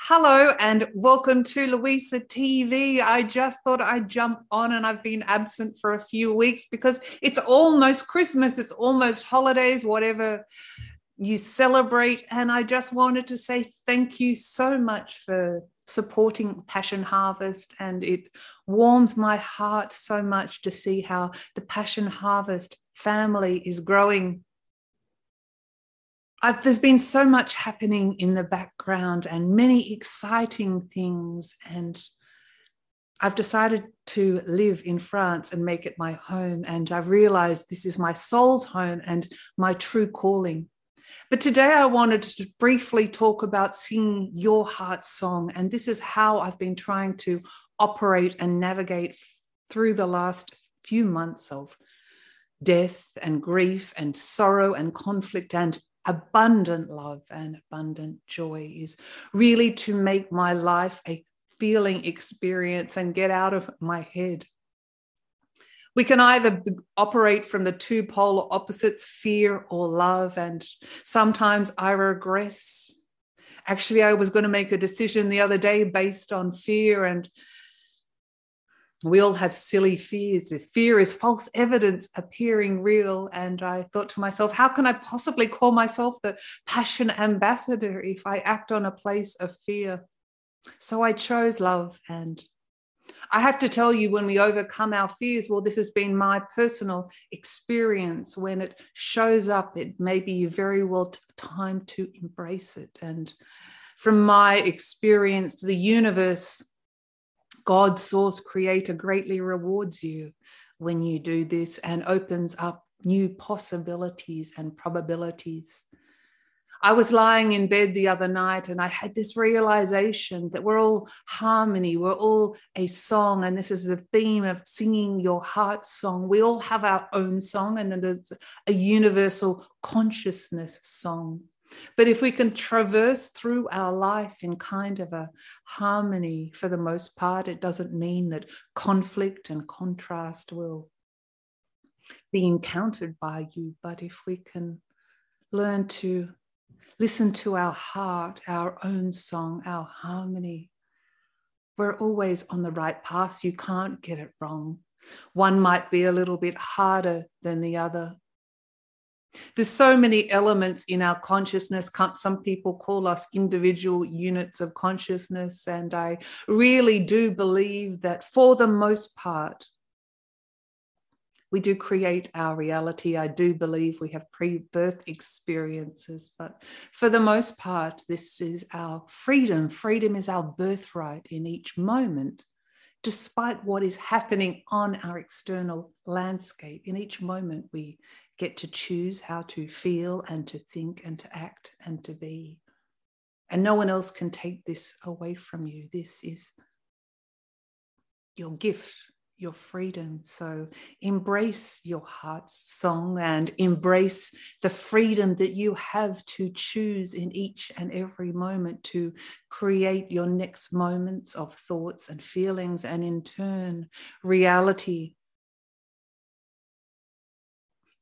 Hello and welcome to Louisa TV. I just thought I'd jump on and I've been absent for a few weeks because it's almost Christmas, it's almost holidays, whatever you celebrate. And I just wanted to say thank you so much for supporting Passion Harvest. And it warms my heart so much to see how the Passion Harvest family is growing I've, there's been so much happening in the background and many exciting things. And I've decided to live in France and make it my home. And I've realized this is my soul's home and my true calling. But today I wanted to briefly talk about singing your heart song. And this is how I've been trying to operate and navigate through the last few months of death and grief and sorrow and conflict and abundant love and abundant joy is really to make my life a feeling experience and get out of my head. We can either operate from the two polar opposites, fear or love. And sometimes I regress. Actually, I was going to make a decision the other day based on fear, and we all have silly fears. Fear is false evidence appearing real. And I thought to myself, how can I possibly call myself the passion ambassador if I act on a place of fear? So I chose love. And I have to tell you, when we overcome our fears, well, this has been my personal experience. When it shows up, it may be very well time to embrace it. And from my experience, the universe God, source, creator greatly rewards you when you do this and opens up new possibilities and probabilities. I was lying in bed the other night and I had this realization that we're all harmony, we're all a song. And this is the theme of singing your heart song. We all have our own song, and then there's a universal consciousness song. But if we can traverse through our life in kind of a harmony for the most part, it doesn't mean that conflict and contrast will be encountered by you. But if we can learn to listen to our heart, our own song, our harmony, we're always on the right path. You can't get it wrong. One might be a little bit harder than the other, there's so many elements in our consciousness. Some people call us individual units of consciousness. And I really do believe that for the most part, we do create our reality. I do believe we have pre birth experiences, but for the most part, this is our freedom. Freedom is our birthright in each moment, despite what is happening on our external landscape. In each moment, we get to choose how to feel and to think and to act and to be. And no one else can take this away from you. This is your gift, your freedom. So embrace your heart's song and embrace the freedom that you have to choose in each and every moment to create your next moments of thoughts and feelings, and in turn, reality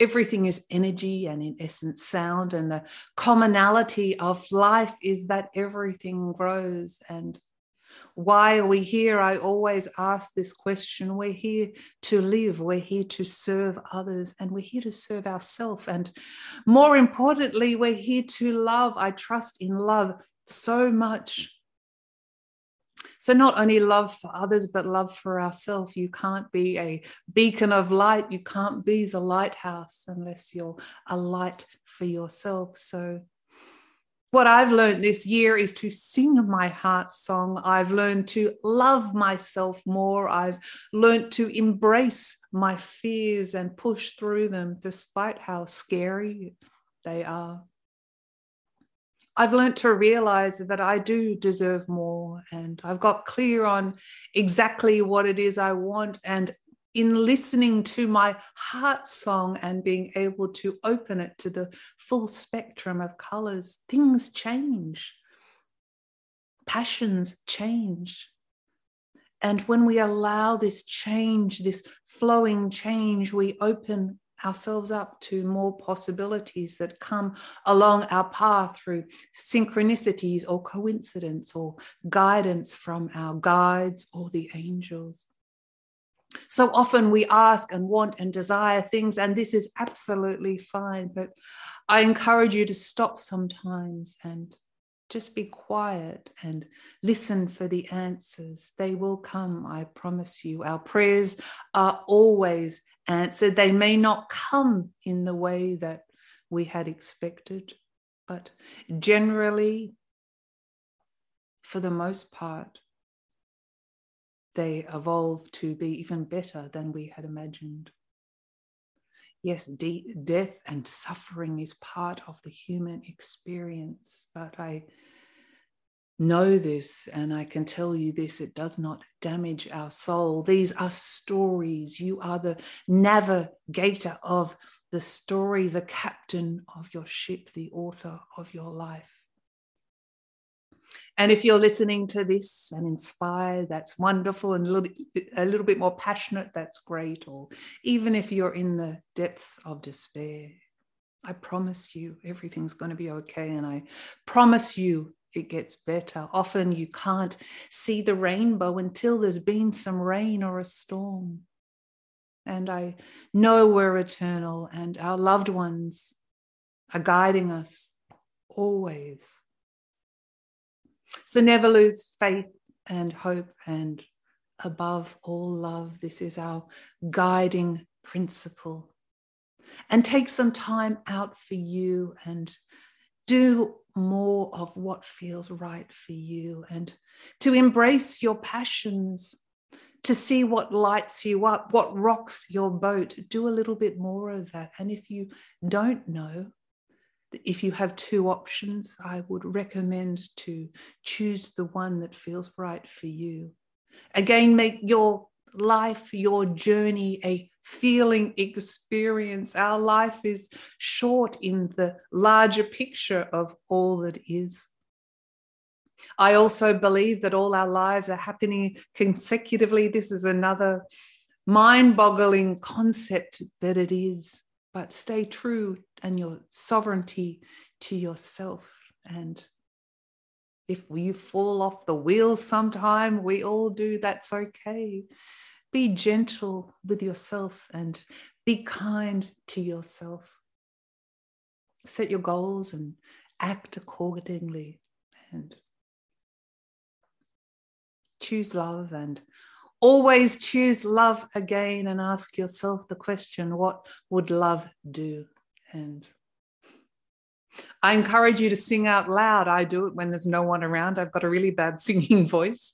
everything is energy and in essence sound and the commonality of life is that everything grows and why are we here i always ask this question we're here to live we're here to serve others and we're here to serve ourselves and more importantly we're here to love i trust in love so much so, not only love for others, but love for ourselves. You can't be a beacon of light. You can't be the lighthouse unless you're a light for yourself. So, what I've learned this year is to sing my heart song. I've learned to love myself more. I've learned to embrace my fears and push through them despite how scary they are. I've learned to realize that I do deserve more, and I've got clear on exactly what it is I want. And in listening to my heart song and being able to open it to the full spectrum of colors, things change, passions change. And when we allow this change, this flowing change, we open ourselves up to more possibilities that come along our path through synchronicities or coincidence or guidance from our guides or the angels. So often we ask and want and desire things, and this is absolutely fine. But I encourage you to stop sometimes and just be quiet and listen for the answers. They will come, I promise you. Our prayers are always answered. They may not come in the way that we had expected, but generally, for the most part, they evolve to be even better than we had imagined. Yes, de- death and suffering is part of the human experience, but I know this and I can tell you this it does not damage our soul. These are stories. You are the navigator of the story, the captain of your ship, the author of your life. And if you're listening to this and inspired, that's wonderful. And a little, a little bit more passionate, that's great. Or even if you're in the depths of despair, I promise you everything's going to be okay. And I promise you it gets better. Often you can't see the rainbow until there's been some rain or a storm. And I know we're eternal and our loved ones are guiding us always. So never lose faith and hope and above all love. This is our guiding principle. And take some time out for you and do more of what feels right for you and to embrace your passions, to see what lights you up, what rocks your boat. Do a little bit more of that. And if you don't know, if you have two options, I would recommend to choose the one that feels right for you. Again, make your life, your journey, a feeling experience. Our life is short in the larger picture of all that is. I also believe that all our lives are happening consecutively. This is another mind boggling concept, but it is. But stay true and your sovereignty to yourself. And if you fall off the wheel sometime, we all do, that's okay. Be gentle with yourself and be kind to yourself. Set your goals and act accordingly and choose love and always choose love again and ask yourself the question what would love do? And I encourage you to sing out loud. I do it when there's no one around. I've got a really bad singing voice.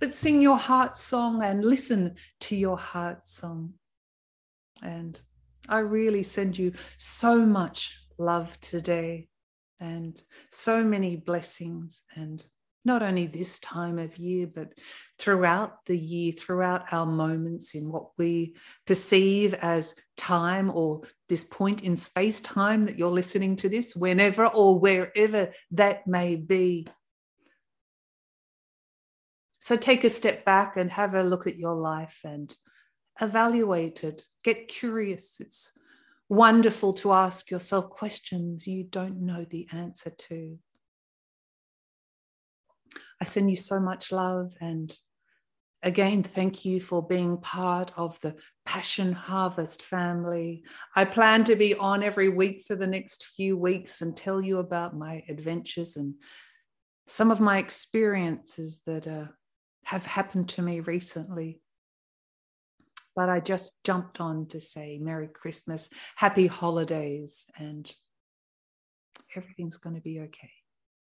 But sing your heart song and listen to your heart song. And I really send you so much love today and so many blessings and not only this time of year, but throughout the year, throughout our moments in what we perceive as time or this point in space time that you're listening to this, whenever or wherever that may be. So take a step back and have a look at your life and evaluate it. Get curious. It's wonderful to ask yourself questions you don't know the answer to. I send you so much love and again, thank you for being part of the Passion Harvest family. I plan to be on every week for the next few weeks and tell you about my adventures and some of my experiences that uh, have happened to me recently. But I just jumped on to say Merry Christmas, Happy Holidays, and everything's going to be okay.